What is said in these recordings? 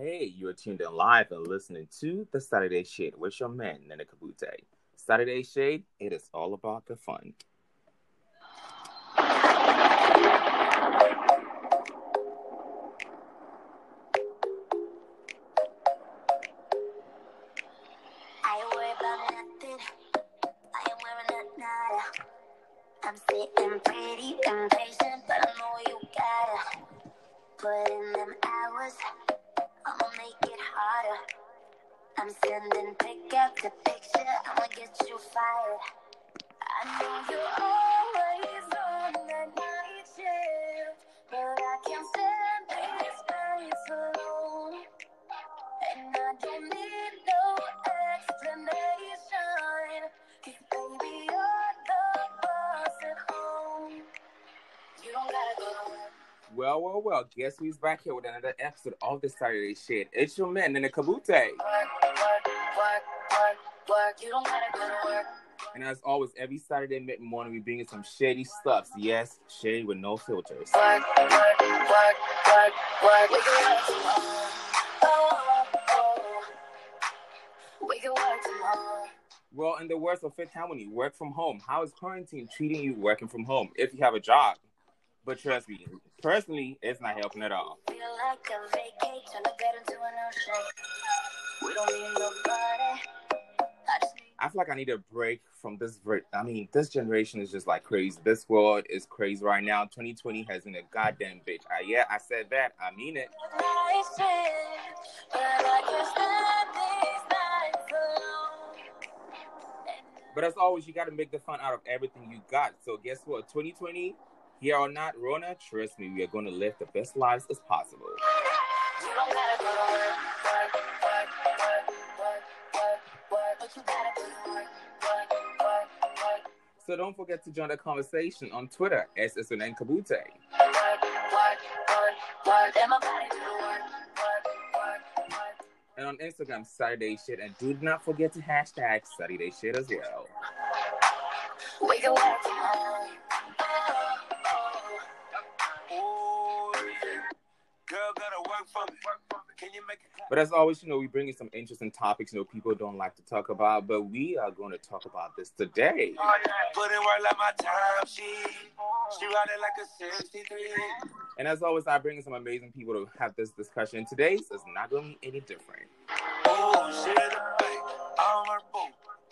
Hey, you're tuned in live and listening to the Saturday Shade with your man, Nene Kabute. Saturday Shade, it is all about the fun. Guess who's back here with another episode of the Saturday Shade? It's your man, Kabute. Go to work. And as always, every Saturday mid morning, we bring you some shady stuffs. Yes, shade with no filters. Well, in the words of Fifth Harmony, work from home. How is quarantine treating you working from home if you have a job? But trust me, personally, it's not helping at all. Feel like a vacation to get into an ocean. We don't need nobody. I just need I feel like I need a break from this. I mean, this generation is just like crazy. This world is crazy right now. 2020 has been a goddamn bitch. I, yeah, I said that. I mean it. nice shit, but I can't stand these nights alone. But as always, you got to make the fun out of everything you got. So guess what? 2020, here or not, Rona, trust me, we are going to live the best lives as possible. So don't forget to join the conversation on Twitter, Kabute. Work, work, work. And on Instagram, Saturday Shade. And do not forget to hashtag Saturday Shade as well. We can work But as always, you know, we bring you some interesting topics, you know, people don't like to talk about, but we are going to talk about this today. Oh, yeah. Put in work like my time she She ride it like a 63. And as always, I bring in some amazing people to have this discussion. Today's is not going to be any different. Oh, she in the bank. I'm her.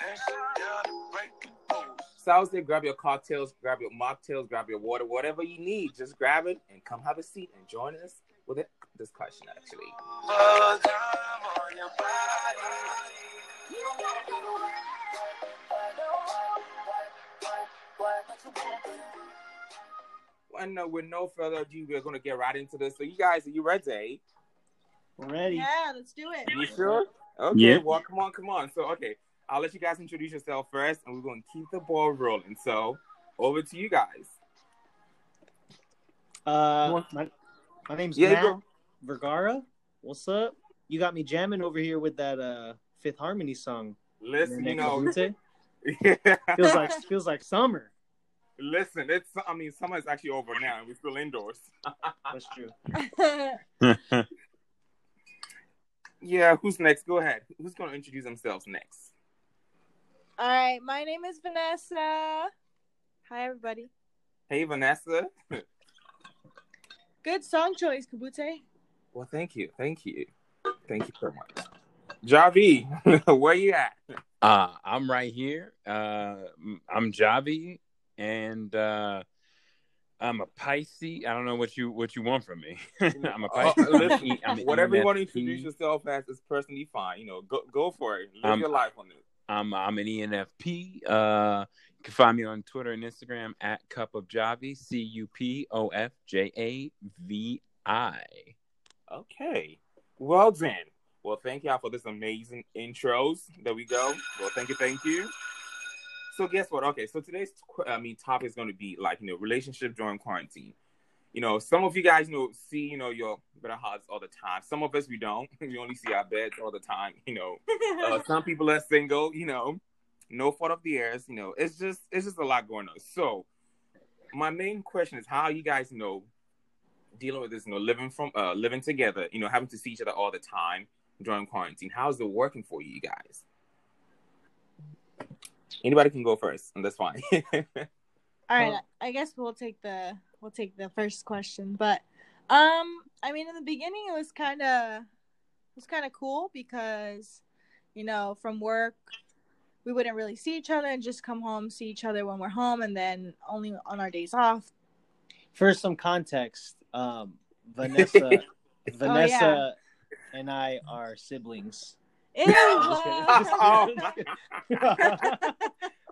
And she break the rules. So I would say grab your cocktails, grab your mocktails, grab your water, whatever you need. Just grab it and come have a seat and join us with a discussion, actually. And uh, with no further ado, we're going to get right into this. So, you guys, are you ready? Ready? Yeah, let's do it. You sure? Okay, Yeah. well, come on, come on. So, okay, I'll let you guys introduce yourself first, and we're going to keep the ball rolling. So, over to you guys. Uh, my, my name's Yeah, Matt go. Vergara. What's up? You got me jamming over here with that uh Fifth Harmony song. Listen, you know, Kabute. yeah. feels like feels like summer. listen, it's, I mean, summer is actually over now, and we're still indoors. That's true. Yeah, who's next? Go ahead. Who's going to introduce themselves next? All right, my name is Vanessa. Hi, everybody. Hey, Vanessa. Good song choice, Kabute. Well, thank you. Thank you. Thank you so much. Javi, where you at? Uh, I'm right here. Uh, I'm Javi, and uh, I'm a Pisces. I don't know what you what you want from me. I'm a Oh, Pisces. listen, I'm an whatever you want to introduce yourself as is personally fine. You know, go go for it. Live Um, your life on it. I'm I'm an ENFP. Uh, you can find me on Twitter and Instagram at Cup of Javi. C U P O F J A V I. Okay. Well then. Well, thank y'all for this amazing intros. There we go. Well, thank you, thank you. So guess what? Okay, so today's I mean topic is going to be like you know relationship during quarantine. You know, some of you guys you know see you know your better hearts all the time. Some of us we don't. We only see our beds all the time. You know, uh, some people are single. You know, no fault of theirs. You know, it's just it's just a lot going on. So, my main question is how you guys know dealing with this, you know, living from uh living together, you know, having to see each other all the time during quarantine. How's it working for you guys? Anybody can go first, and that's fine. All right, Well- I guess we'll take the we'll take the first question, but um, I mean, in the beginning, it was kind of it was kind of cool because you know from work we wouldn't really see each other and just come home see each other when we're home, and then only on our days off. For some context, um, Vanessa, Vanessa, and I are siblings. Ew, oh,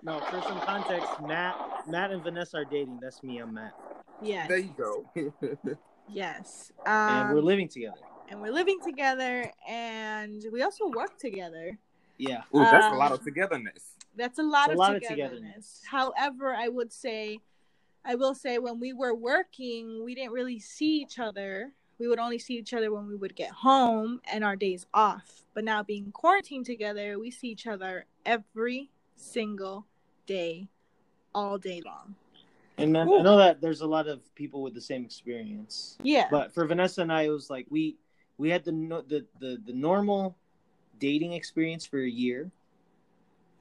no, for some context, Matt, Matt and Vanessa are dating. That's me. I'm Matt, yes, there you go. yes, and um, we're living together. and we're living together, and we also work together. Yeah, Ooh, that's a Um, lot of togetherness. That's a lot, It's of, a lot of togetherness. togetherness. However, I would say, I will say, when we were working, we didn't really see each other. We would only see each other when we would get home and our days off. But now being quarantined together, we see each other every single day, all day long. and I, I know that there's a lot of people with the same experience. Yeah. But for Vanessa and I, it was like we we had the no- the the, the normal dating experience for a year,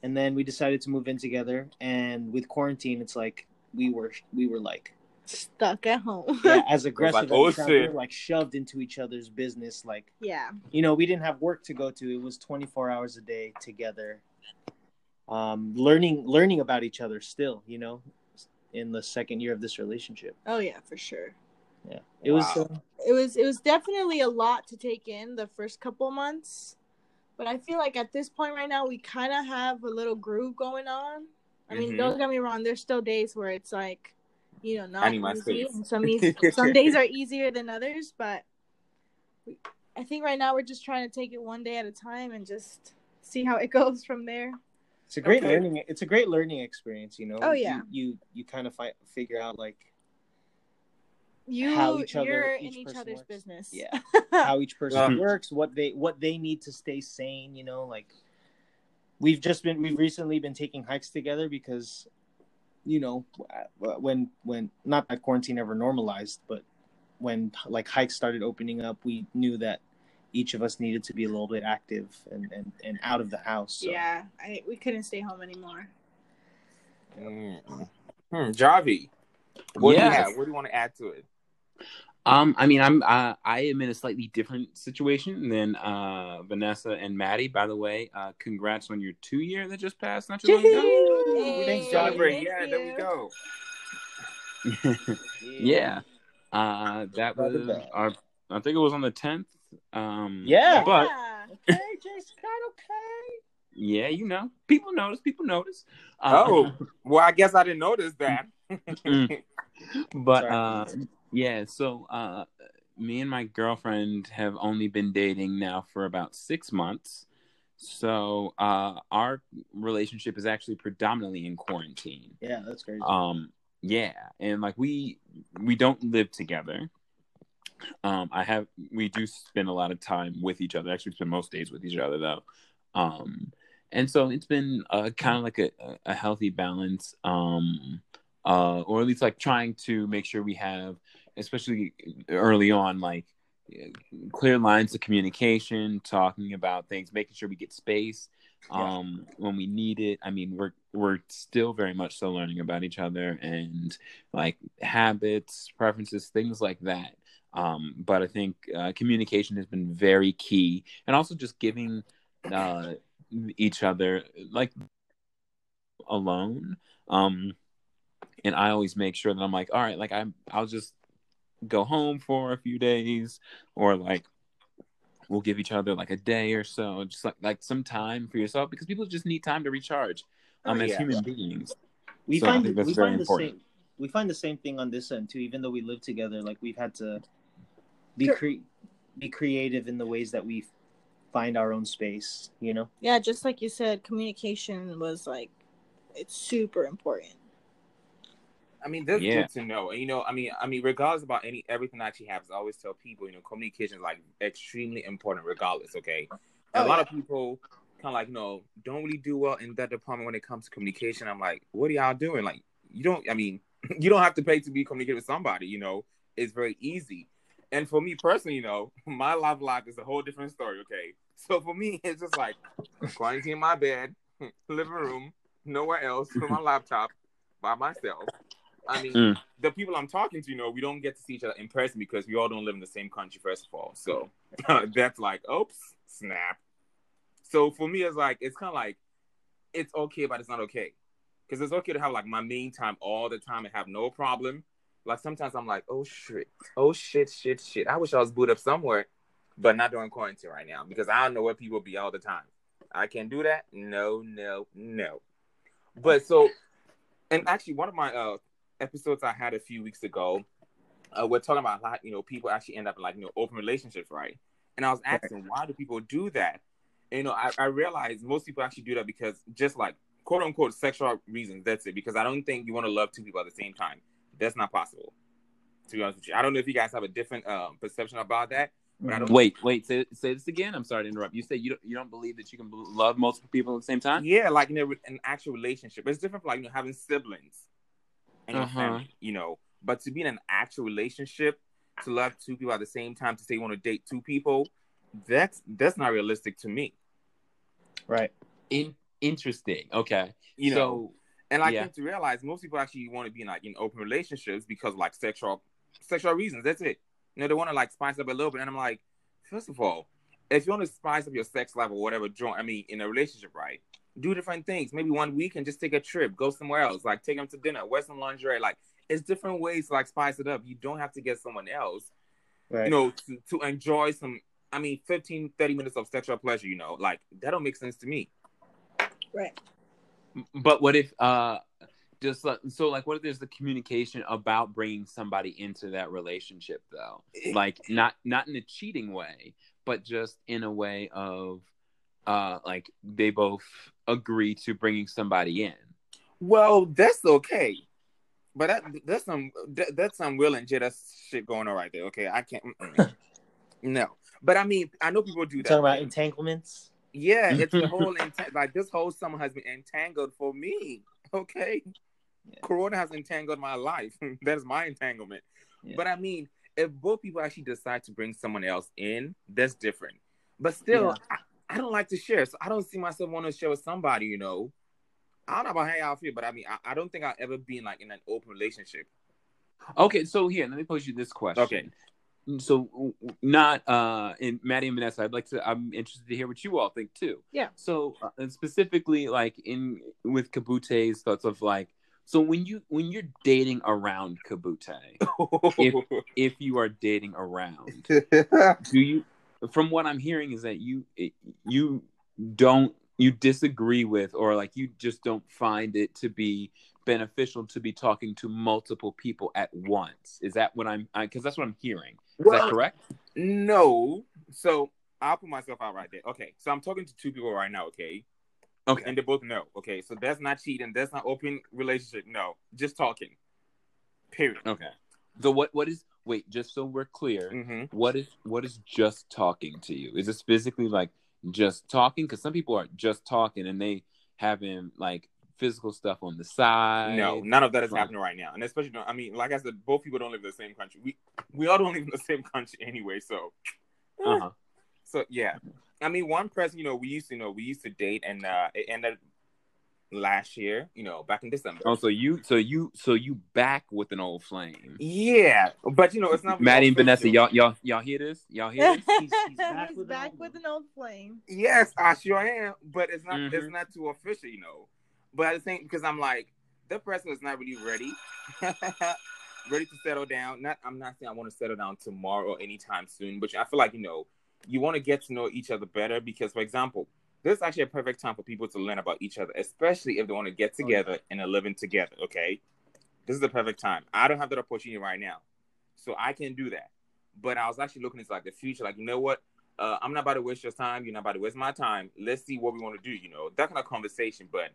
and then we decided to move in together. And with quarantine, it's like we were we were like Stuck at home. yeah, as aggressive oh, as we sound, were like shoved into each other's business. Like yeah. you know, we didn't have work to go to. It was 24 hours a day together. Um, learning learning about each other still, you know, in the second year of this relationship. Oh yeah, for sure. Yeah, it was. Uh, it was it was definitely a lot to take in the first couple months but i feel like at this point right now we kind of have a little groove going on i mean Mhm. don't get me wrong there's still days where it's like you know not I need easy and some days, some days are easier than others but we, i think right now we're just trying to take it one day at a time and just see how it goes from there it's a great Okay. learning. It's a great learning experience. You know. Oh, yeah. You you, you kind of fi- figure out like you How each other- you're in each each other's works. business Yeah. how each person works, what they what they need to stay sane. You know, like we've just been we've recently been taking hikes together because you know uh, when when not that quarantine ever normalized, but when like hikes started opening up, we knew that each of us needed to be a little bit active and and, and out of the house. So. yeah I, we couldn't stay home anymore Mm. Hmm, Javi, what do you have? What do you want to add to it? Um, I mean, I'm uh, I am in a slightly different situation than uh, Vanessa and Maddie. By the way, uh, congrats on your two year that just passed not too long ago. Thanks, Celebrate. thank Yeah, there we go. yeah, uh, that was our. I think it was on the tenth. Um, Yeah. but Yeah. Okay, Jason, okay. yeah, you know, people notice. People notice. Uh, Oh, well, I guess I didn't notice that. Mm. but Sorry. uh yeah so uh me and my girlfriend have only been dating now for about six months. So uh our relationship is actually predominantly in quarantine. Yeah, that's crazy. um yeah and like we we don't live together. Um i have we do spend a lot of time with each other. Actually spend most days with each other though. Um and so it's been uh, kind of like a, a healthy balance um uh or at least like trying to make sure we have especially early on like clear lines of communication talking about things making sure we get space um when we need it. I mean we're we're still very much so learning about each other and like habits preferences things like that. Um but i think uh, communication has been very key and also just giving uh each other like alone. Um and i always make sure that i'm like all right like i'm i'll just go home for a few days or like we'll give each other like a day or so just like like some time for yourself because people just need time to recharge um Oh, as yeah. human beings we So I find think that's we very find the important. same we find the same thing on this end too even though we live together like we've had to be Sure. cre- be creative in the ways that we find our own space you know Yeah, just like you said, communication was like it's super important. I mean, that's Yeah. good to know. And you know, I mean, I mean, regardless about any everything that actually happens, I always tell people, you know, communication is like extremely important, regardless. Okay, Oh, a lot yeah. of people kind of like, you know, don't really do well in that department when it comes to communication. I'm like, what are y'all doing? Like, you don't. I mean, you don't have to pay to be communicated with somebody. You know, it's very easy. And for me personally, you know, my love life is a whole different story. Okay, so for me, it's just like quarantine in my bed, living room, nowhere else, with my laptop, by myself. I mean, Mm. the people I'm talking to, you know, we don't get to see each other in person because we all don't live in the same country, first of all. So that's like, oops, snap. So for me, it's like, it's kind of like, it's okay, but it's not okay. Because it's okay to have like my main time all the time and have no problem. Like sometimes I'm like, oh shit, oh shit, shit, shit. I wish I was booed up somewhere, but not during quarantine right now because I don't know where people be all the time. I can't do that. No, no, no. But so, and actually, one of my uh episodes I had a few weeks ago, uh, we're talking about how you know people actually end up in like you know open relationships, right? And I was asking why do people do that? And, you know, I, I realized most people actually do that because just like quote unquote sexual reasons. That's it. Because I don't think you want to love two people at the same time. That's not possible. To be honest with you, I don't know if you guys have a different um, perception about that. But I don't. Wait, wait. Say, say this again. I'm sorry to interrupt. You say you don't you don't believe that you can love multiple people at the same time? Yeah, like in a, an actual relationship, it's different from like you know having siblings and Uh-huh. family, you know. But to be in an actual relationship, to love two people at the same time, to say you want to date two people, that's that's not realistic to me. Right. In, interesting. Okay. You know, and I yeah. came to realize most people actually want to be in like in open relationships because of, like sexual sexual reasons. That's it. You know, they want to like spice up a little bit, and I'm like, first of all, if you want to spice up your sex life or whatever, joint, I mean, in a relationship, right? Do different things. Maybe one week and just take a trip, go somewhere else, like take them to dinner, wear some lingerie. Like, it's different ways to like spice it up. You don't have to get someone else, Right. you know, to, to enjoy some. I mean, 15, 30 minutes of sexual pleasure. You know, like that don't make sense to me. Right. But what if uh just like, so like what if there's the communication about bringing somebody into that relationship though? Like not not in a cheating way, but just in a way of uh like they both agree to bringing somebody in. Well, that's okay. But that that's some that, that's some Will and Jada shit going on right there. Okay, I can't. no, but I mean, I know people do You're that. talking about entanglements. yeah, it's the whole ent- like this whole summer has been entangled for me. Okay, Yeah. Corona has entangled my life. that's my entanglement. Yeah. But I mean, if both people actually decide to bring someone else in, that's different. But still, I, I don't like to share, so I don't see myself wanting to share with somebody. You know, I don't know about how y'all feel, but I mean, I, I don't think I'll ever be in like in an open relationship. Okay, so here, let me pose you this question. Okay. So w- w- not uh in Maddie and Vanessa, I'd like to I'm interested to hear what you all think too. Yeah. So uh, and specifically like in with Kabute's thoughts of like so when you when you're dating around Kabute, if if you are dating around, do you from what I'm hearing is that you you don't you disagree with or like you just don't find it to be beneficial to be talking to multiple people at once. Is that what I'm because that's what I'm hearing. Is Well, that correct? No. So I'll put myself out right there. Okay. So I'm talking to two people right now, okay? Okay. And they both know. Okay. So that's not cheating. That's not open relationship. No. Just talking. Period. Okay. So what what is wait, just so we're clear, hmm what is what is just talking to you? Is this physically like just talking? Because some people are just talking and they having like physical stuff on the side. No, none of that is Right. happening right now. And especially, I mean, like I said, both people don't live in the same country. We we all don't live in the same country anyway. So, Uh-huh. so yeah. I mean, one person, you know, we used to you know we used to date, and uh it ended last year. You know, back in December. Oh, so you so you so you back with an old flame. Yeah, but you know, it's not. Maddie and Vanessa, y'all y'all y'all hear this? Y'all hear this? He's- he's back He's with an back old with an old flame. Yes, I sure am, but it's not. It's Mhm. not too official, you know. But I the same, because I'm like, that person is not really ready, ready to settle down. Not, I'm not saying I want to settle down tomorrow or anytime soon, but I feel like you know, you want to get to know each other better. Because, for example, this is actually a perfect time for people to learn about each other, especially if they want to get together and are living together. Okay, this is the perfect time. I don't have that opportunity right now, so I can do that. But I was actually looking into like the future, like you know what uh, I'm not about to waste your time. You're not about to waste my time. Let's see what we want to do. You know, that kind of conversation, but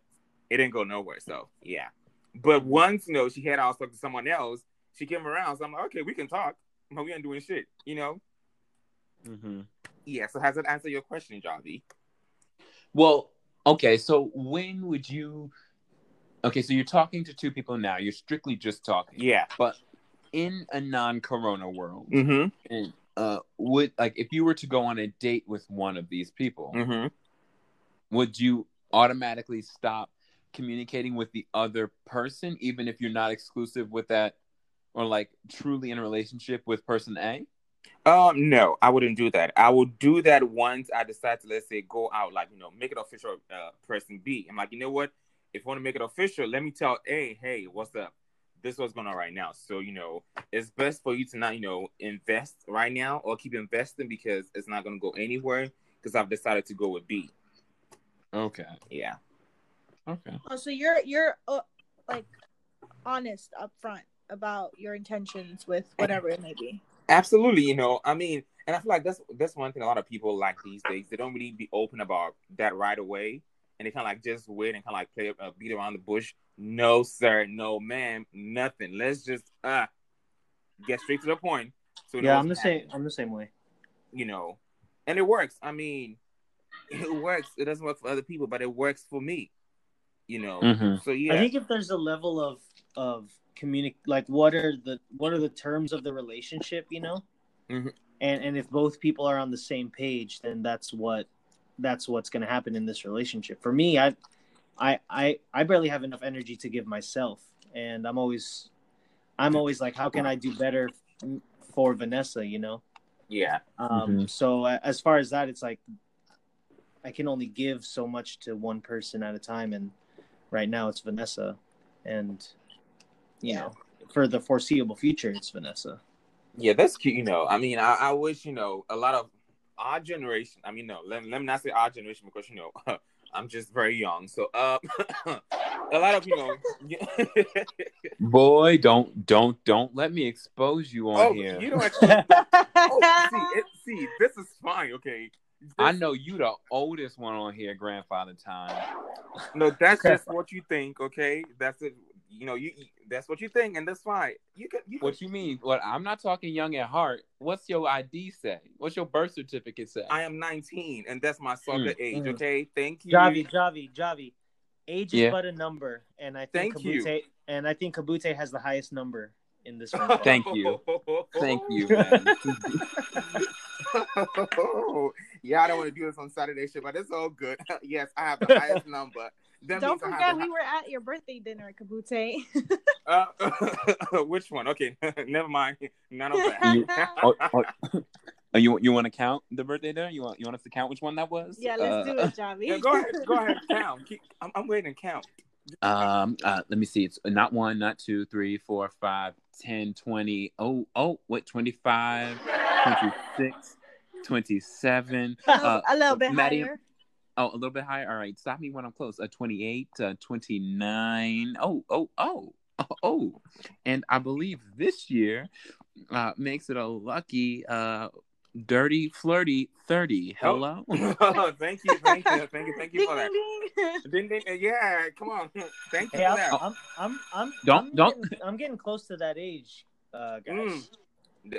it didn't go nowhere. So yeah. But once you know she had I was to someone else, she came around. So I'm like, okay, we can talk, but we ain't doing shit. You know? Mm-hmm. Yeah. So has that answered your question, Javi? Well, okay, so when would you Okay, so you're talking to two people now. You're strictly just talking. Yeah. But in a non-corona world, Mm-hmm. and uh, would like if you were to go on a date with one of these people, Mm-hmm. would you automatically stop communicating with the other person, even if you're not exclusive with that, or like truly in a relationship with person A? Um, no, I wouldn't do that. I would do that once I decide to let's say go out, like you know, make it official. Uh, person B. I'm like, you know what? If you want to make it official, let me tell A, hey, what's up? This is what's going on right now. So you know, it's best for you to not you know invest right now or keep investing because it's not going to go anywhere. Because I've decided to go with B. Okay. Yeah. Okay. Oh, so you're you're uh, like honest up front about your intentions with whatever it may be. Absolutely, you know, I mean, and I feel like that's that's one thing a lot of people like these days. They don't really be open about that right away, and they kind of like just wait and kind of like play uh, beat around the bush. No, sir, no, ma'am, nothing. Let's just uh get straight to the point. So Yeah, I'm the happening, same. I'm the same way. You know, and it works. I mean, it works. It doesn't work for other people, but it works for me. You know, Mhm. so yeah, I think if there's a level of of communic like what are the what are the terms of the relationship, you know, Mhm. and and if both people are on the same page, then that's what that's what's going to happen in this relationship. For me, I I I I barely have enough energy to give myself, and I'm always I'm always like, how can I do better for Vanessa, you know? yeah, Um, Mhm. So as far as that, it's like I can only give so much to one person at a time, and right now it's Vanessa, and you Yeah. know, for the foreseeable future, it's Vanessa. Yeah, that's cute. You know, I mean, I, I wish you know a lot of our generation. I mean, no, let, let me not say our generation because you know I'm just very young. So, uh, a lot of you know. Boy, don't don't don't let me expose you on oh, here. you know actually. oh, see, it, see, this is fine. Okay. I know you the oldest one on here, grandfather time. No, that's just what you think. Okay, that's it. You know, you you- that's what you think, and that's fine. You can. You can What you mean? What I'm not talking young at heart. What's your ID say? What's your birth certificate say? I am 19, and that's my soccer age. Mm. Okay, thank you. Javi, Javi, Javi. Age is but a number, and I think Thank you. Kabute, and I think Kabute has the highest number in this one. Thank you. Thank you, yeah, I don't want to do this on Saturday Shade, but it's all good. yes, I have the highest number. That Don't means I have forget, we were at your birthday dinner, Kabute. hi- uh, which one? Okay, never mind. None of that. You- oh, oh, you you want to count the birthday there? You want you want us to count which one that was? yeah, let's Uh, do it, Javi. Yeah, go ahead. Go ahead. Count. Keep, I'm, I'm waiting. And count. Um, uh, let me see. It's not one, not two, three, four, five, 10, 20. Oh, oh, wait, 25, 26, 27. a, Uh, little, a little bit Maddie- higher. Oh, a little bit higher. All right. Stop me when I'm close. A 28, uh, 29. Oh, oh, oh, oh, oh. And I believe this year uh, makes it a lucky, uh, dirty, flirty 30. Hello? oh, thank you. Thank you. Thank you. Thank you Ding, for that. ding, ding. Ding, ding. uh, Yeah, come on. Thank you Hey, for I'm, that. I'm, I'm, I'm, Don't- I'm don't- Getting, I'm getting close to that age, uh, guys. Mm.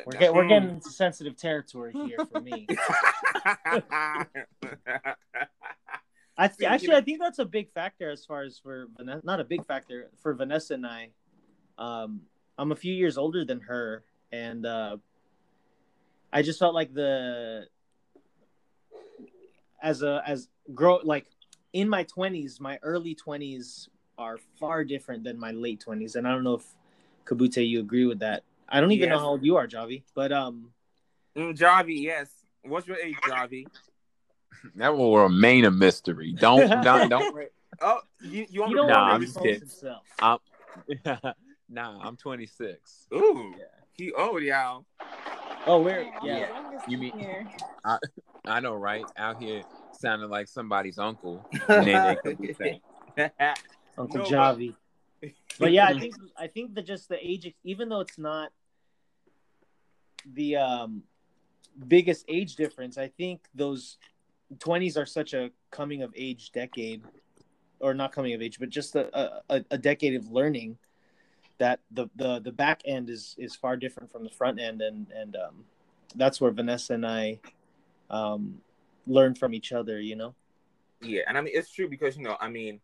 We're, get, we're getting into sensitive territory here for me. I th- you actually, know- I think that's a big factor as far as for Vanessa. Not a big factor for Vanessa and I. Um, I'm a few years older than her, and uh, I just felt like the as a as grow like in my 20s, my early 20s are far different than my late 20s, and I don't know if Kabute you agree with that. I don't even know how old you are, Javi, but um, Mm, Javi, yes. What's your age, Javi? That will remain a mystery. Don't, don't, don't. worry. Oh, you, you want you me don't to Nah, I'm to just expose kidding. himself. I'm, nah, I'm 26. Ooh, Yeah. he old, y'all. Oh, we're Oh, yeah. You mean- here. I know, right? Out here sounding like somebody's uncle. Nene Uncle No, Javi. But yeah, I think I think that just the age, even though it's not the um, biggest age difference, I think those twenties are such a coming of age decade, or not coming of age, but just a, a, a decade of learning that the, the the back end is is far different from the front end, and and um, that's where Vanessa and I um, learn from each other. You know. Yeah, and I mean it's true because you know, I mean,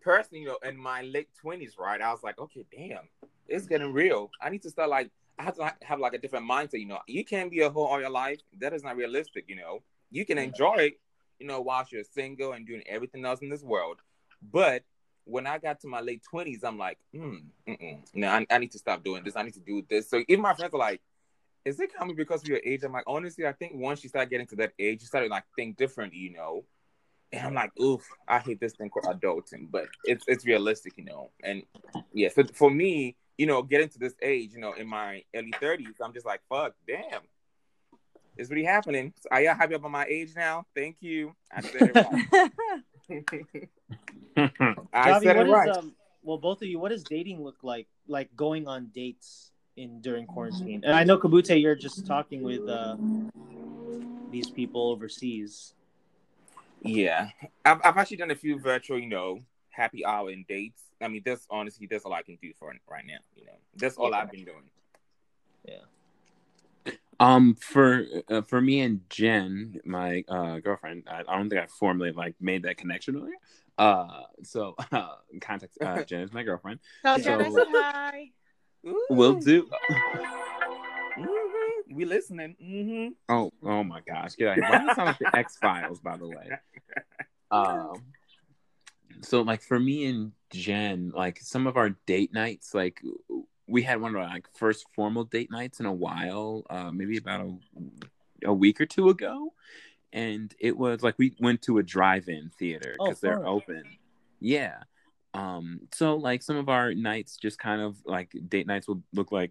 personally, you know, in my late twenties, right, I was like, okay, damn, it's getting real. I need to start like have to like, have like a different mindset. You know, you can't be a whole all your life. That is not realistic. You know, you can enjoy it. You know, whilst you're single and doing everything else in this world. But when I got to my late twenties, I'm like, hmm, mm-mm. no, I, I need to stop doing this. I need to do this. So even my friends are like, is it coming because of your age? I'm like, honestly, I think once you start getting to that age, you start like think different. you know. And I'm like, oof, I hate this thing called adulting, but it's it's realistic, you know. And yeah, so for me, you know, getting to this age, you know, in my early 30s, I'm just like, fuck, damn. It's really happening. So are y'all happy about my age now? Thank you. I said it right. I Javi, said what it is, right. um, well, both of you, what does dating look like? Like going on dates in during quarantine? And I know Kabute, you're just talking with uh, these people overseas. Yeah, I've, I've actually done a few virtual, you know, happy hour and dates. I mean, that's honestly, that's all I can do for right now. You know, that's all Yeah. I've been doing. Yeah. Um, for uh, for me and Jen, my uh, girlfriend, I, I don't think I formally like made that connection earlier. Uh, so uh, context, uh, Jen is my girlfriend. Tell So- Jen I said hi. Will do. We listening. Mm-hmm. Oh, oh my gosh! Get out of here. Why does it sound like the X Files? By the way. Um. So, like for me and Jen, like some of our date nights, like we had one of our like first formal date nights in a while, uh, maybe about a, a week or two ago, and it was like we went to a drive-in theater Oh, because they're open. Yeah. Um. So, like some of our nights, just kind of like date nights will look like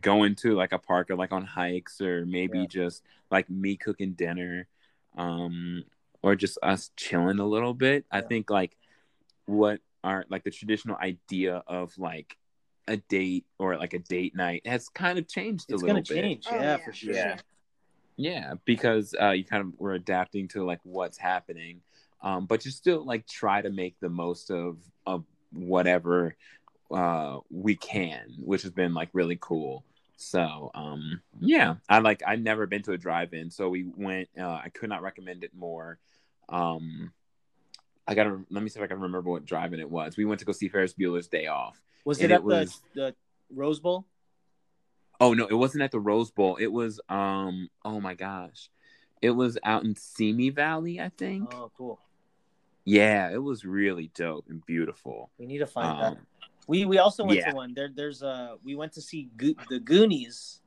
going to like a park or like on hikes or maybe Yeah. just like me cooking dinner um or just us chilling a little bit i think like what are like the traditional idea of like a date or like a date night has kind of changed a It's little gonna bit change, Oh, yeah, yeah. for sure. Yeah. yeah because uh you kind of were adapting to like what's happening um but you still like try to make the most of of whatever uh we can which has been like really cool so um yeah i like i've never been to a drive-in so we went uh i could not recommend it more um i gotta let me see if i can remember what drive-in it was we went to go see ferris bueller's day off Was it it at was- the, the Rose Bowl? Oh no, it wasn't at the Rose Bowl. It was um oh my gosh. It was out in Simi Valley, I think. Oh, cool. Yeah, it was really dope and beautiful. We need to find Um, that. We we also went yeah. to one. There there's uh we went to see Go- the Goonies,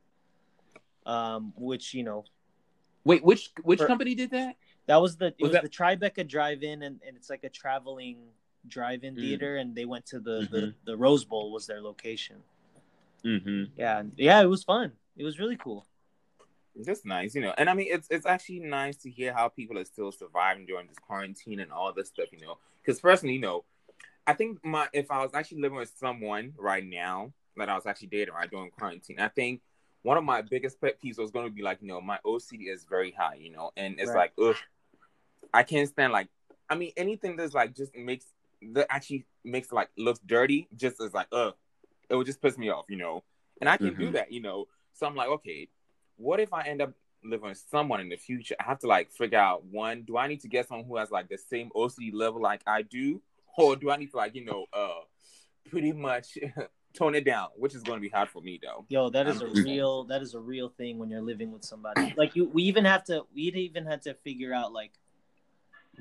um, which you know wait, which which For- company did that? That was the it Was was, that- the Tribeca Drive-In, and, and it's like a traveling drive-in Mm. theater, and they went to the, the Mhm. the Rose Bowl was their location. Mm-hmm. Yeah, yeah, it was fun. It was really cool. That's nice, you know. And I mean, it's it's actually nice to hear how people are still surviving during this quarantine and all this stuff, you know. Because personally, you know, I think my if I was actually living with someone right now that I was actually dating right during quarantine, I think one of my biggest pet peeves was going to be like, you know, my OCD is very high, you know, and it's Right. like, ugh, I can't stand like, I mean, anything that's like just makes that actually makes like looks dirty, just as like, ugh, it would just piss me off, you know. And I can do Mhm. that, you know. So I'm like, okay, what if I end up living with someone in the future? I have to like figure out one, do I need to get someone who has like the same OCD level like I do, or do I need to like you know, uh, pretty much tone it down, which is going to be hard for me though. Yo, that is a real that is a real thing when you're living with somebody. Like you, we even have to we even had to figure out like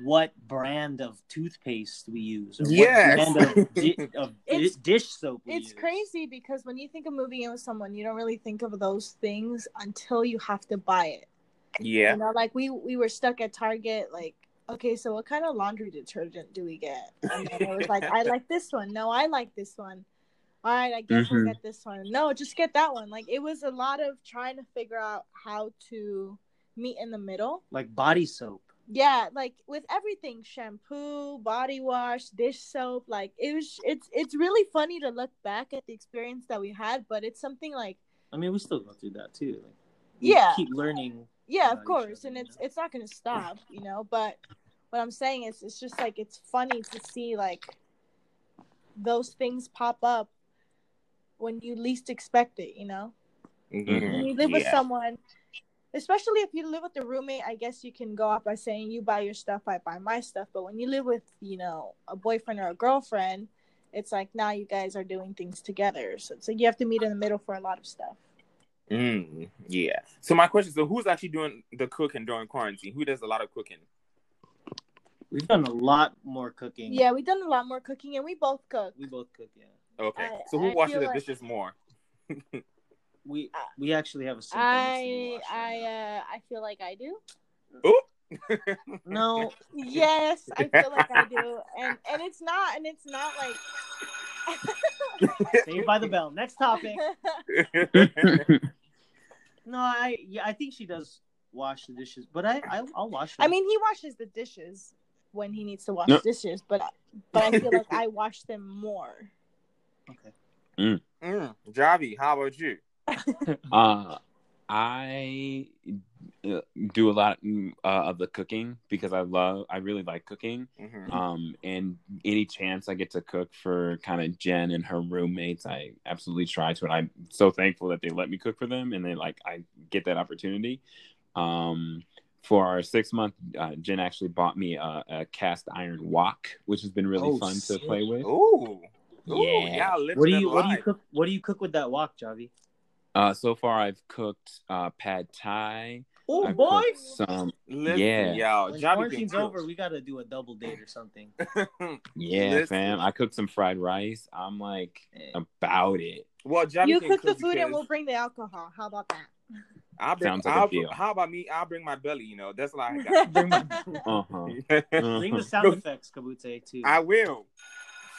what brand of toothpaste we use. Or Yes. What brand of, di- of di- It's- dish soap we It's use. crazy because when you think of moving in with someone, you don't really think of those things until you have to buy it. Yeah, You know, like we we were stuck at Target, like, okay, so what kind of laundry detergent do we get? And then it was like, I like this one. No, I like this one. All right, I guess we'll Mhm. get this one. No, just get that one. Like it was a lot of trying to figure out how to meet in the middle. Like body soap. Yeah, like with everything, shampoo, body wash, dish soap, like it was it's it's really funny to look back at the experience that we had, but it's something like I mean, we still go through that too. Like, we Yeah. keep learning. yeah, of course, other, and it's know? it's not going to stop, you know, but what I'm saying is it's just like it's funny to see like those things pop up when you least expect it, you know? Mhm. When you live with someone, especially if you live with a roommate, I guess you can go off by saying you buy your stuff, I buy my stuff. But when you live with, you know, a boyfriend or a girlfriend, it's like now you guys are doing things together. So it's like you have to meet in the middle for a lot of stuff. Mm, yeah. So my question is, so who's actually doing the cooking during quarantine? Who does a lot of cooking? We've done a lot more cooking. Yeah, we've done a lot more cooking, and we both cook. we both cook. Yeah, Okay. I- so who I washes the like- dishes more? we we actually have a sink that needs to be I I uh I feel like I do. Oh. no, Yes, I feel like I do, and and it's not, and it's not like. Saved by the bell. Next topic. No, I yeah, I think she does wash the dishes, but I, I I'll wash them. I mean, he washes the dishes when he needs to wash No. dishes, but but I feel like I wash them more. okay. mm, Javi, how about you? Uh, I uh, do a lot mm, uh, of the cooking because I love, I really like cooking. hmm Um, and any chance I get to cook for kind of Jen and her roommates, I absolutely try to. And I'm so thankful that they let me cook for them, and they like I get that opportunity. Um, for our six month, uh, Jen actually bought me a, a cast iron wok, which has been really Oh, fun sick. to play with. Ooh. Ooh, Yeah. yeah. What do you what do you cook? What do you cook with that wok, Javi? Uh, so far I've cooked uh, pad thai. Oh boy! cooked some Listen, Yeah. yo, When Javi can quarantine's over, we gotta do a double date or something. Yeah, Listen. fam. I cooked some fried rice. I'm like Eh. about it. Well, Javi you can cook the food, and we'll bring the alcohol. How about that? I'll bring, Sounds like a I'll, deal. How about me? I'll bring my belly. You know, that's all I got. Bring my- Uh huh. Bring the sound effects, Kabute, too. I will.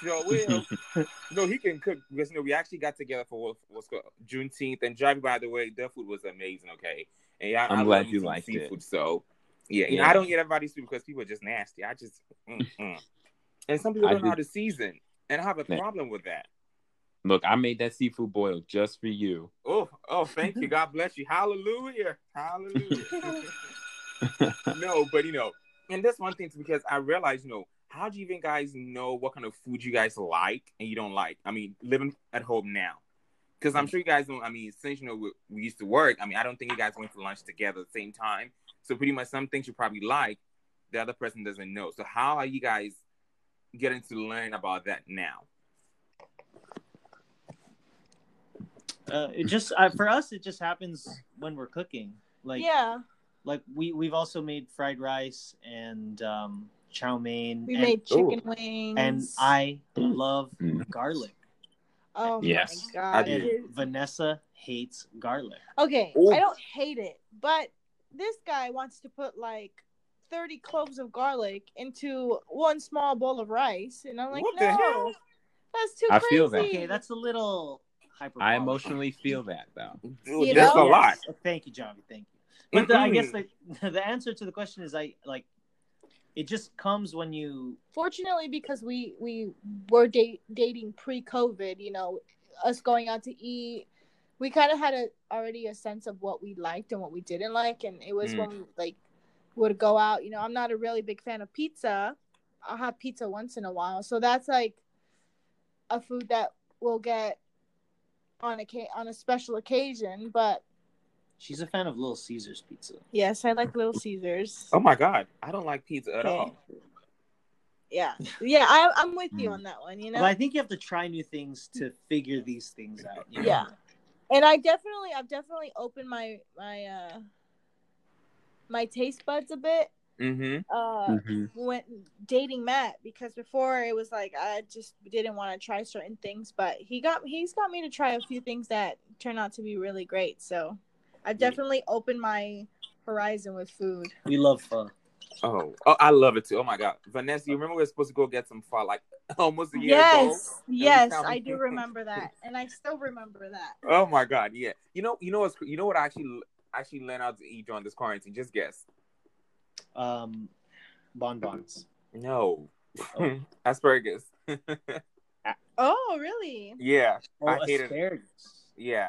Sure will. no, he can cook because you know we actually got together for what, what's called Juneteenth and Javi. By the way, their food was amazing. Okay, and yeah, I'm I glad you some liked it. seafood. So yeah, you know, Yeah. I don't get everybody's food because people are just nasty. I just mm, mm. and some people I don't know how to season, and I have a Yeah. problem with that. Look, I made that seafood boil just for you. Oh, oh, thank you. God bless you. Hallelujah. Hallelujah. no, but you know, and that's one thing too, because I realize, you know, how do you even guys know what kind of food you guys like and you don't like? I mean, living at home now. Because I'm sure you guys don't, I mean, since you know we, we used to work, I mean, I don't think you guys went to lunch together at the same time. So pretty much some things you probably like, the other person doesn't know. So how are you guys getting to learn about that now? Uh, it just uh, for us, it just happens when we're cooking. Like yeah, like we we've also made fried rice and um, chow mein. we and, made chicken wings, and I love Mm. garlic. Oh Yes, my I god! do. And it is- Vanessa hates garlic. Okay, Ooh. I don't hate it, but this guy wants to put like 30 cloves of garlic into one small bowl of rice, and I'm like, What the no, hell? that's too I crazy. feel that. Okay, that's a little hyper. I emotionally feel that though. Dude, that's know? a lot. Thank you, Johnny. Thank you. But the, I guess the, the answer to the question is I like. It just comes when you. Fortunately, because we we were date, dating pre-COVID, you know, us going out to eat, we kind of had a already a sense of what we liked and what we didn't like, and it was Mm. when we like would go out. You know, I'm not a really big fan of pizza. I'll have pizza once in a while, so that's like a food that we'll get on a on a special occasion. But She's a fan of Little Caesars pizza. yes, I like Little Caesars. Oh my god, I don't like pizza at Okay. all. Yeah, yeah, I, I'm with you on that one. You know, But I think you have to try new things to figure these things out. you know? yeah and i definitely i've definitely opened my my uh my taste buds a bit Mm-hmm. uh Mhm. when dating matt because before it was like i just didn't want to try certain things but he got he's got me to try a few things that turn out to be really great so i've definitely opened my horizon with food We love pho. Oh, oh, I love it too. Oh my god, Vanessa, you remember we were supposed to go get some pho like almost a year ago? yes yes i do remember that and i still remember that Oh my god, yeah. You know, you know what's you know what I actually actually learned how to eat during this quarantine. Just guess. Um, bonbons. No, Oh. asparagus. oh really yeah, Oh, I hated it. asparagus. Yeah,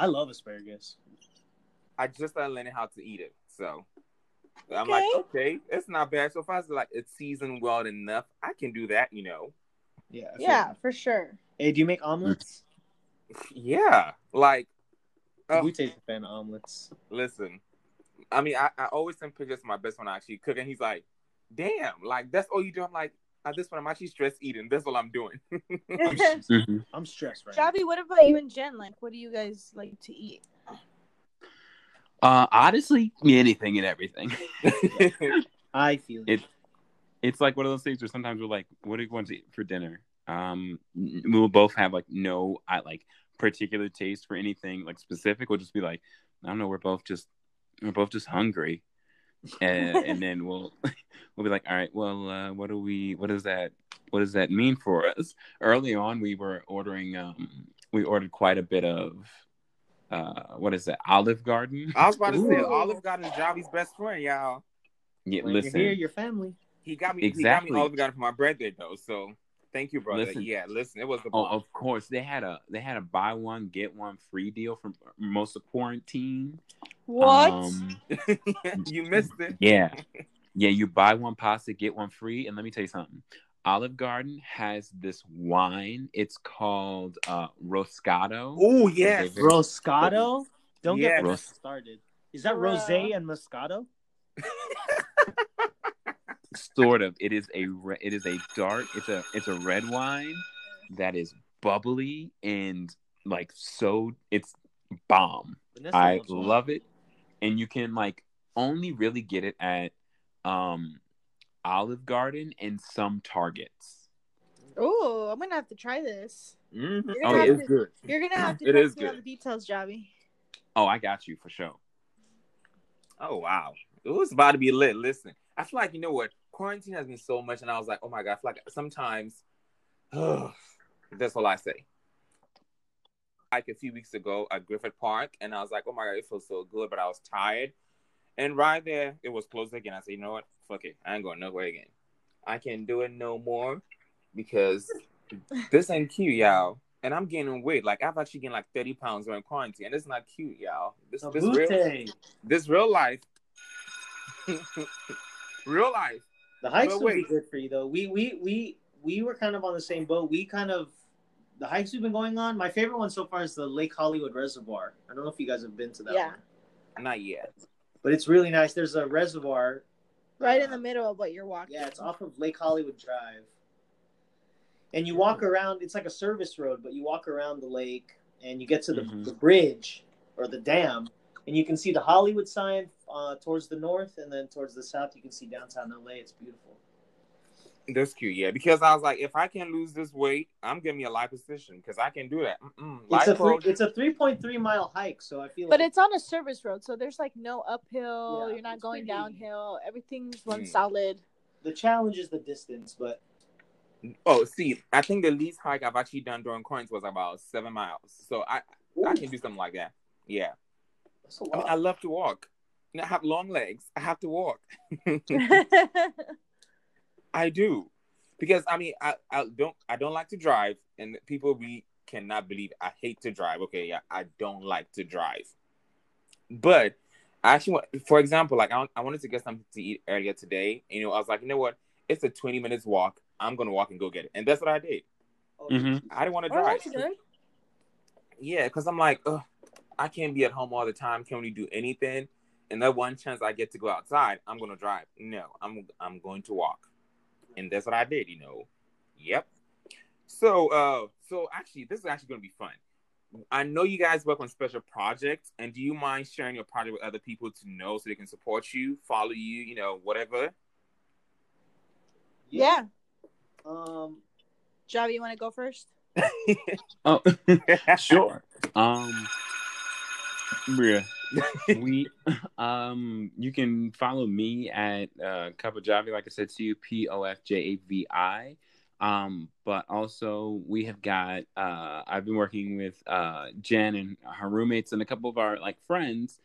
I love asparagus. I just started learning how to eat it. So I'm like, Okay. okay, it's not bad. So if I was like it's seasoned well enough, I can do that. You know. Yeah. I yeah that. for sure Hey, do you make omelets? Yeah, like. Oh, We take a fan of omelets. Listen, I mean, I, I always send pictures to my best friend I actually cooking. He's like, damn, like that's all you do. I'm like, At this point, I'm actually stress eating. That's all I'm doing. Mhm. I'm stressed right now. Javi, what about you and Jen? Like, what do you guys like to eat? Uh, honestly, anything and everything. I feel It- it's like one of those things where sometimes we're like, "What are you going to eat for dinner?" Um, we'll both have like no, I like particular taste for anything like specific. We'll just be like, I don't know, we're both just we're both just hungry, and and then we'll we'll be like, all right, well, uh, what do we? What does that? What does that mean for us? Early on, we were ordering. Um, we ordered quite a bit of. Uh, what is that? Olive Garden. I was about to say, Olive Garden is Javi's best friend, y'all. Yeah, When listen. you're here, your family. He got me. He Exactly. got me Olive Garden for my birthday though. So thank you, brother. Listen. Yeah, listen, it was the Oh, of course. They had a they had a buy one get one free deal from most of quarantine. What? Um, you missed it. yeah, yeah. You buy one pasta, get one free. And let me tell you something. Olive Garden has this wine. It's called uh, Roscato. Oh yes. Okay. Roscato? Don't Yeah. get Ros- started. Is that rosé and moscato? Sort of. It is a re- it is a dark. It's a it's a red wine that is bubbly and like so. It's bomb. Vanessa I loves wine. love it. And you can like only really get it at um Olive Garden and some Targets. Oh, I'm gonna have to try this. Mhm. You're Oh, gonna it have to- good. You're gonna have to It text is me all good. the details, Javi. Oh, I got you for sure. Oh wow, it was about to be lit. Listen, I feel like you know what quarantine has been so much, and I was like, oh my god, I feel like sometimes, that's all I say. Like a few weeks ago at Griffith Park, and I was like, oh my god, it feels so good, but I was tired, and right there it was closed again. I said, you know what, fuck it, I ain't going nowhere again. I can't do it no more because this ain't cute, y'all. And I'm gaining weight. Like I've actually gained like 30 pounds during quarantine, and it's not cute, y'all. This this real this real life, real life. The hikes But will be good for you though. We we we we were kind of on the same boat. We kind of the hikes we've been going on. My favorite one so far is the Lake Hollywood Reservoir. I don't know if you guys have been to that Yeah. one, Not yet. but it's really nice. There's a reservoir. Right in the middle of what you're walking. Yeah, it's off of Lake Hollywood Drive, and you walk around. It's like a service road, but you walk around the lake, and you get to the, Mhm. the bridge or the dam, and you can see the Hollywood sign uh, towards the north, and then towards the south, you can see downtown LA. It's beautiful. That's cute, yeah. Because I was like, if I can lose this weight, I'm giving me a life position because I can do that. It's a three, it's a three point three mile hike, so I feel But like it's on a service road, so there's like no uphill. Yeah, you're not going pretty- downhill. Everything's one Mm. solid. the challenge is the distance, but oh, see, I think the least hike I've actually done during quarantine was about seven miles. So I, I can do something like that. Yeah. that's a I, mean. I love to walk. You know, I have long legs. I have to walk. I do, because I mean, I, I don't I don't like to drive, and people really cannot believe I hate to drive. Okay, yeah, I don't like to drive, but I actually want, for example, like I, I wanted to get something to eat earlier today. You know, I was like, you know what? It's a twenty minutes walk. I'm gonna walk and go get it, and that's what I did. Oh, Mhm. I didn't want to oh, drive. that's good. Yeah, because I'm like, Ugh, I can't be at home all the time. Can only do anything. And that one chance I get to go outside, I'm gonna drive. No, I'm I'm going to walk, and that's what I did. You know, yep. So, uh, so actually, this is actually gonna be fun. I know you guys work on special projects, and do you mind sharing your project with other people to know so they can support you, follow you, you know, whatever? Yeah. Um, Javi, you want to go first? Oh, sure. Um, yeah. We um you can follow me at uh cup of javi like i said to you p-o-f-j-a-v-i um but also we have got uh i've been working with uh jen and her roommates and a couple of our like friends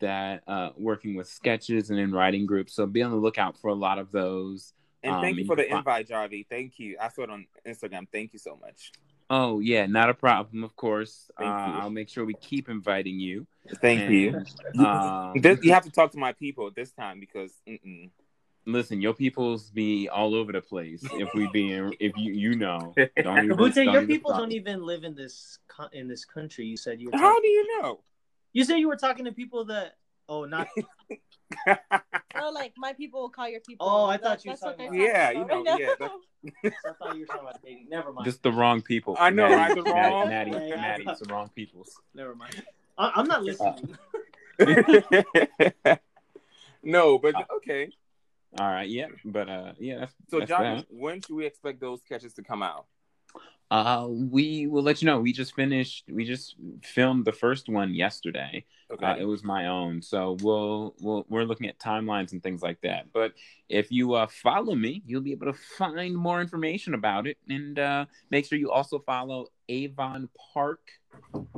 that uh working with sketches and in writing groups so be on the lookout for a lot of those And thank Um, you for the invite, Javi. Thank you. I saw it on Instagram. Thank you so much. oh yeah not a problem of course uh, i'll make sure we keep inviting you Thank you. Um, This, you have to talk to my people this time because mm-mm. Listen, your peoples be all over the place. If we be in, if you you know, don't even, Kabute, don't your people stop. don't even live in this in this country. You said you were. how Talking, do you know? you said you were talking to people that. Oh, not Oh, like my people will call your people. Oh, I That- thought you were talking about- Yeah, talking you know, right yeah, now. I thought you were talking about dating. Never mind. Just the wrong people. I know, Maddie, right? The wrong- Maddie, Yeah, yeah. Maddie, it's the wrong peoples. Never mind. I, I'm not listening. no, but okay. All right, yeah, but uh, yeah. That's, So, that's Johnny, that. when should we expect those catches to come out? Uh, we will let you know. We just finished. We just filmed the first one yesterday. Okay. Uh, it was my own, so we'll we'll we're looking at timelines and things like that. But if you uh, follow me, you'll be able to find more information about it, and uh, make sure you also follow Avon Park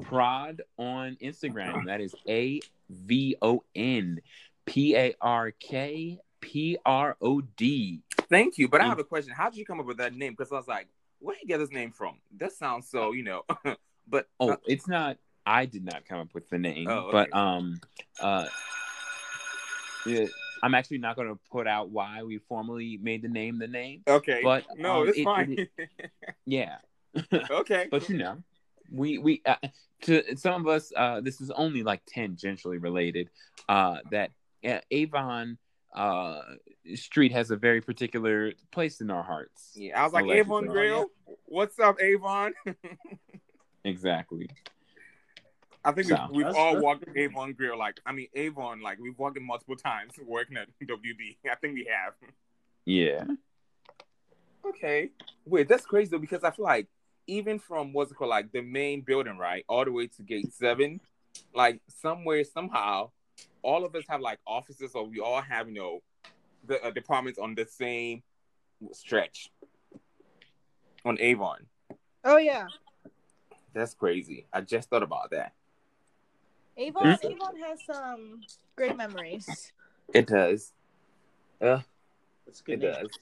Prod on Instagram. That is A V O N P A R K P R O D. Thank you. But I have a question. How did you come up with that name? Because I was like, where did you get this name from? That sounds so, you know. but Oh, uh, it's not. I did not come up with the name, Oh, okay. but um, uh, yeah, I'm actually not going to put out why we formally made the name the name. okay. but, no, um, it's it- fine. Yeah, okay. but you know, we we uh, to some of us, uh, this is only like tangentially related. Uh, that uh, Avon uh Street has a very particular place in our hearts. Yeah, I was like, Allegedly. Avon Grill. What's up, Avon? Exactly. I think So. we've, we've all that's walked Avon Grill. Like, I mean, Avon, like, we've walked it multiple times working at WB. I think we have. Yeah. Okay. Wait, that's crazy though, because I feel like even from what's it called, like the main building, right, all the way to gate seven, like somewhere, somehow, all of us have like offices, or we all have, you know, the uh, departments on the same stretch on Avon. Oh yeah, That's crazy. I just thought about that. Avon. Mhm. Avon has some great memories. It does. Uh, That's good. it name. does.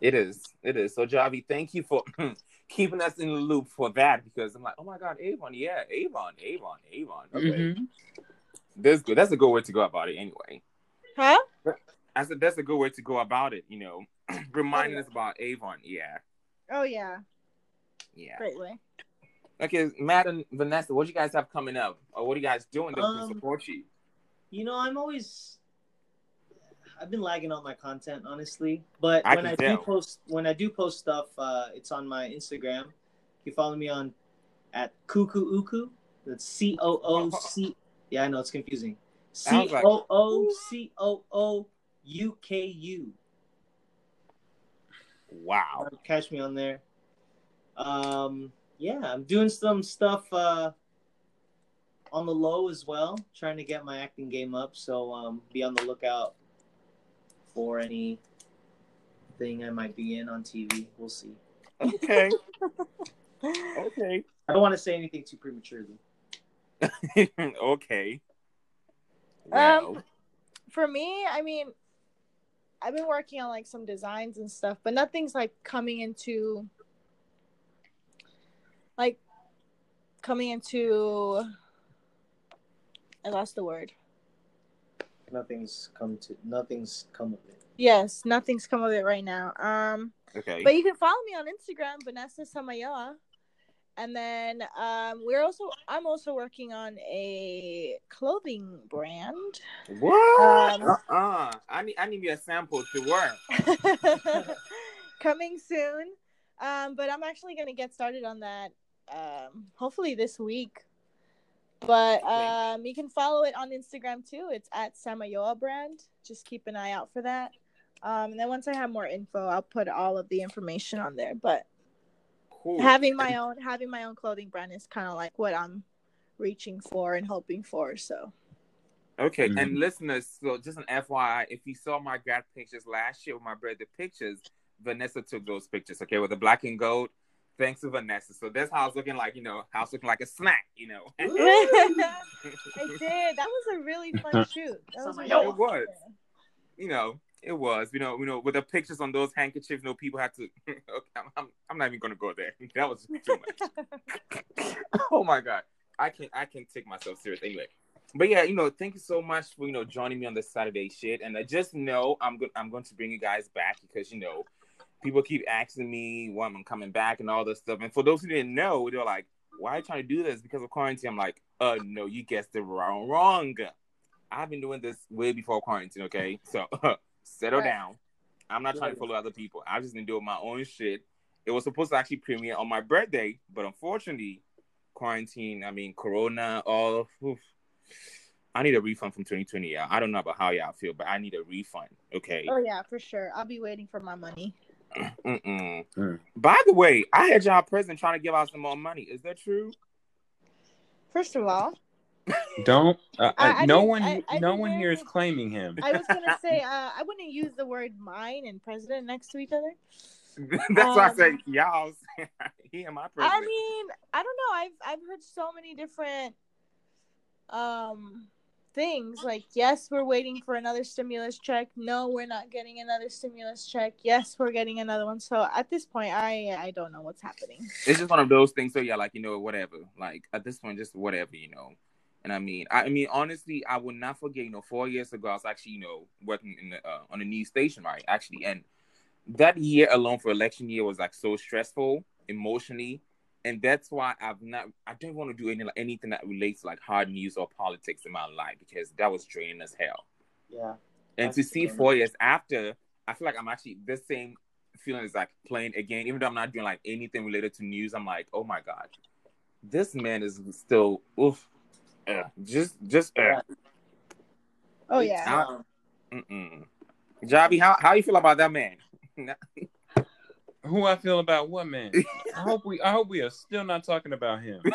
It is. It is. So, Javi, thank you for keeping us in the loop for that because I'm like, oh my God, Avon. Yeah, Avon, Avon, Avon. Okay. Mhm. That's good. That's a good way to go about it anyway. Huh? I said that's a good way to go about it, you know. Reminding Oh, us about Avon. Yeah. Oh yeah, Yeah. great way. Okay, Matt and Vanessa, what do you guys have coming up? Or what are you guys doing that Um, can support you? You know, I'm always. I've been lagging on my content, honestly. But I when I do post, when I do post stuff, uh, it's on my Instagram. You follow me on at Cuckoo Uku. That's C O O C. Yeah, I know it's confusing. C I was like, O O C O O U K U. Wow. Catch me on there. Um, yeah, I'm doing some stuff uh, on the low as well, trying to get my acting game up. So um, be on the lookout for any thing I might be in on TV. We'll see. Okay. okay. I don't want to say anything too prematurely. okay. Well, Um, For me, I mean, I've been working on like some designs and stuff, but nothing's like coming into like coming into. I lost the word. Nothing's come to nothing's come of it. Yes, nothing's come of it right now. Um, okay. but you can follow me on Instagram, Vanessa Samayoa. And then um, we're also I'm also working on a clothing brand. What? Um, uh-uh. I need I need me a sample to wear. coming soon. Um, but I'm actually gonna get started on that um, hopefully this week. But um, you can follow it on Instagram too. It's at Samayoa brand. Just keep an eye out for that. Um, and then once I have more info, I'll put all of the information on there. But Cool. having my own having my own clothing brand is kind of like what I'm reaching for and hoping for. So Okay, Mhm. and listeners, so just an FYI, if you saw my grad pictures last year with my birthday pictures, Vanessa took those pictures, okay, with the black and gold. Thanks to Vanessa. So that's how I looking like, you know, how I looking like a snack, you know. I did. That was a really fun shoot. That was a Samayoa. really It was. you know, it was, you know, you know, with the pictures on those handkerchiefs, you know, people had to. okay, I'm, I'm, I'm not even gonna go there. That was too much. oh my god, I can I can take myself serious anyway. But yeah, you know, thank you so much for you know joining me on the Saturday Shade, and I just know I'm going I'm going to bring you guys back because you know people keep asking me when I'm coming back and all this stuff. And for those who didn't know, they're like, "Why are you trying to do this?" Because of quarantine. I'm like, "Uh, no, you guessed it wrong. Wrong. I've been doing this way before quarantine. Okay, so settle Right. down. I'm not trying to follow other people. I've just been doing my own shit. It was supposed to actually premiere on my birthday, but unfortunately, quarantine. I mean, Corona. All. oof. I need a refund from 2020. I don't know about how y'all feel, but I need a refund. Okay. Oh yeah, for sure. I'll be waiting for my money. Mm-mm. Mm. By the way, I had y'all present trying to give out some more money. Is that true? First of all, Don't. Uh, I- uh, I no one. I- I no one here is claiming him. I was gonna say uh, I wouldn't use the word mine and president next to each other. That's why I Um, said y'all. he and my president. I mean, I don't know. I've I've heard so many different um things like yes, we're waiting for another stimulus check. No, we're not getting another stimulus check. Yes, we're getting another one. So at this point, I I don't know what's happening. it's just one of those things. So yeah, like you know, whatever. Like at this point, just whatever, you know. And I mean, I, I mean, honestly, I will not forget. You know, four years ago, I was actually, you know, working in the, uh, on a news station, right? Actually, and that year alone for election year was like so stressful emotionally, and that's why I've not. I don't want to do any like anything that relates to like hard news or politics in my life because that was draining as hell. Yeah. And to see four years after, I feel like I'm actually the same feeling is like playing again, even though I'm not doing like anything related to news. I'm like, oh my god, this man is still oof, uh, just just uh, Oh yeah. How- mm-mm. Javi, how how you feel about that man? Who I feel about what man? I hope we. I hope we are still not talking about him.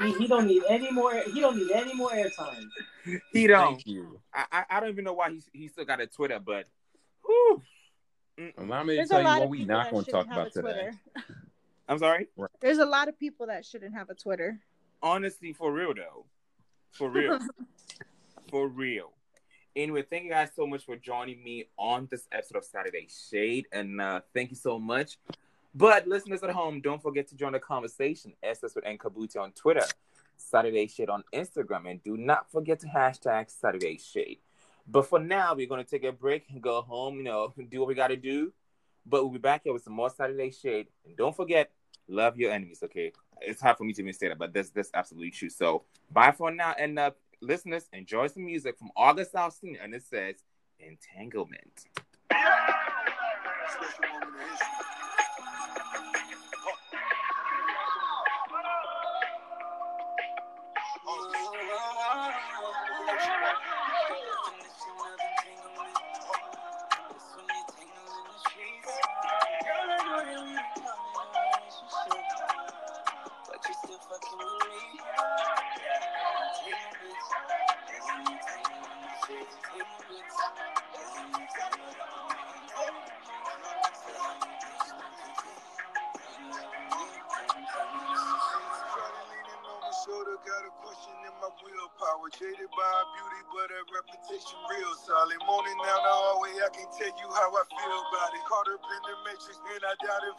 He, he don't need any more. He don't need any more airtime. he don't. Thank you. I, I I don't even know why he he still got a Twitter, but whew. Allow me to tell you what we people not going to talk about today. I'm sorry. There's a lot of people that shouldn't have a Twitter. honestly, for real though, for real, for real. Anyway, thank you guys so much for joining me on this episode of Saturday Shade, and uh, thank you so much. But listeners at home, don't forget to join the conversation. SS with Nkabuti on Twitter, Saturday Shade on Instagram, and do not forget to hashtag Saturday Shade. But for now, we're gonna take a break and go home. You know, do what we gotta do. But we'll be back here with some more Saturday Shade, and don't forget, love your enemies. Okay, it's hard for me to even say that, but that's that's absolutely true. So bye for now, and uh, listeners, enjoy some music from August Alston, and it says Entanglement.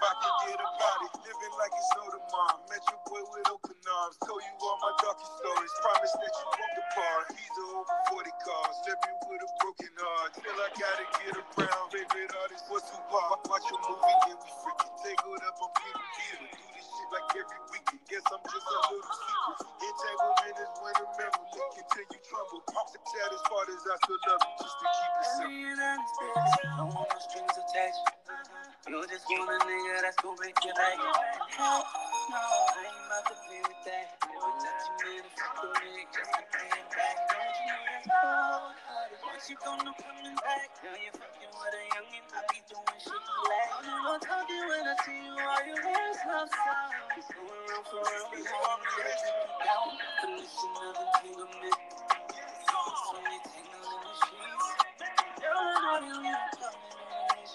I get about it. Living like it's no tomorrow. Met your boy with open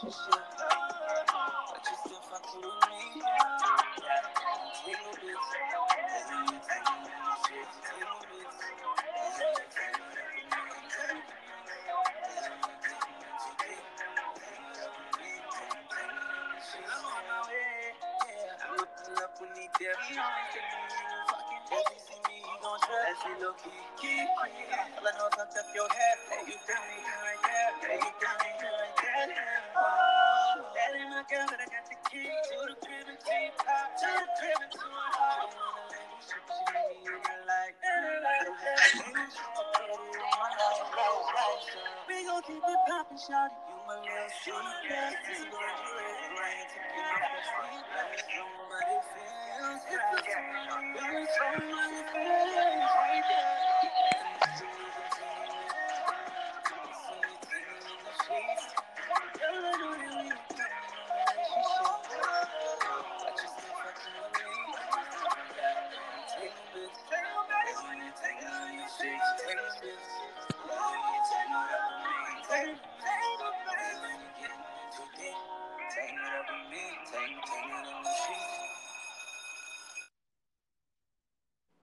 a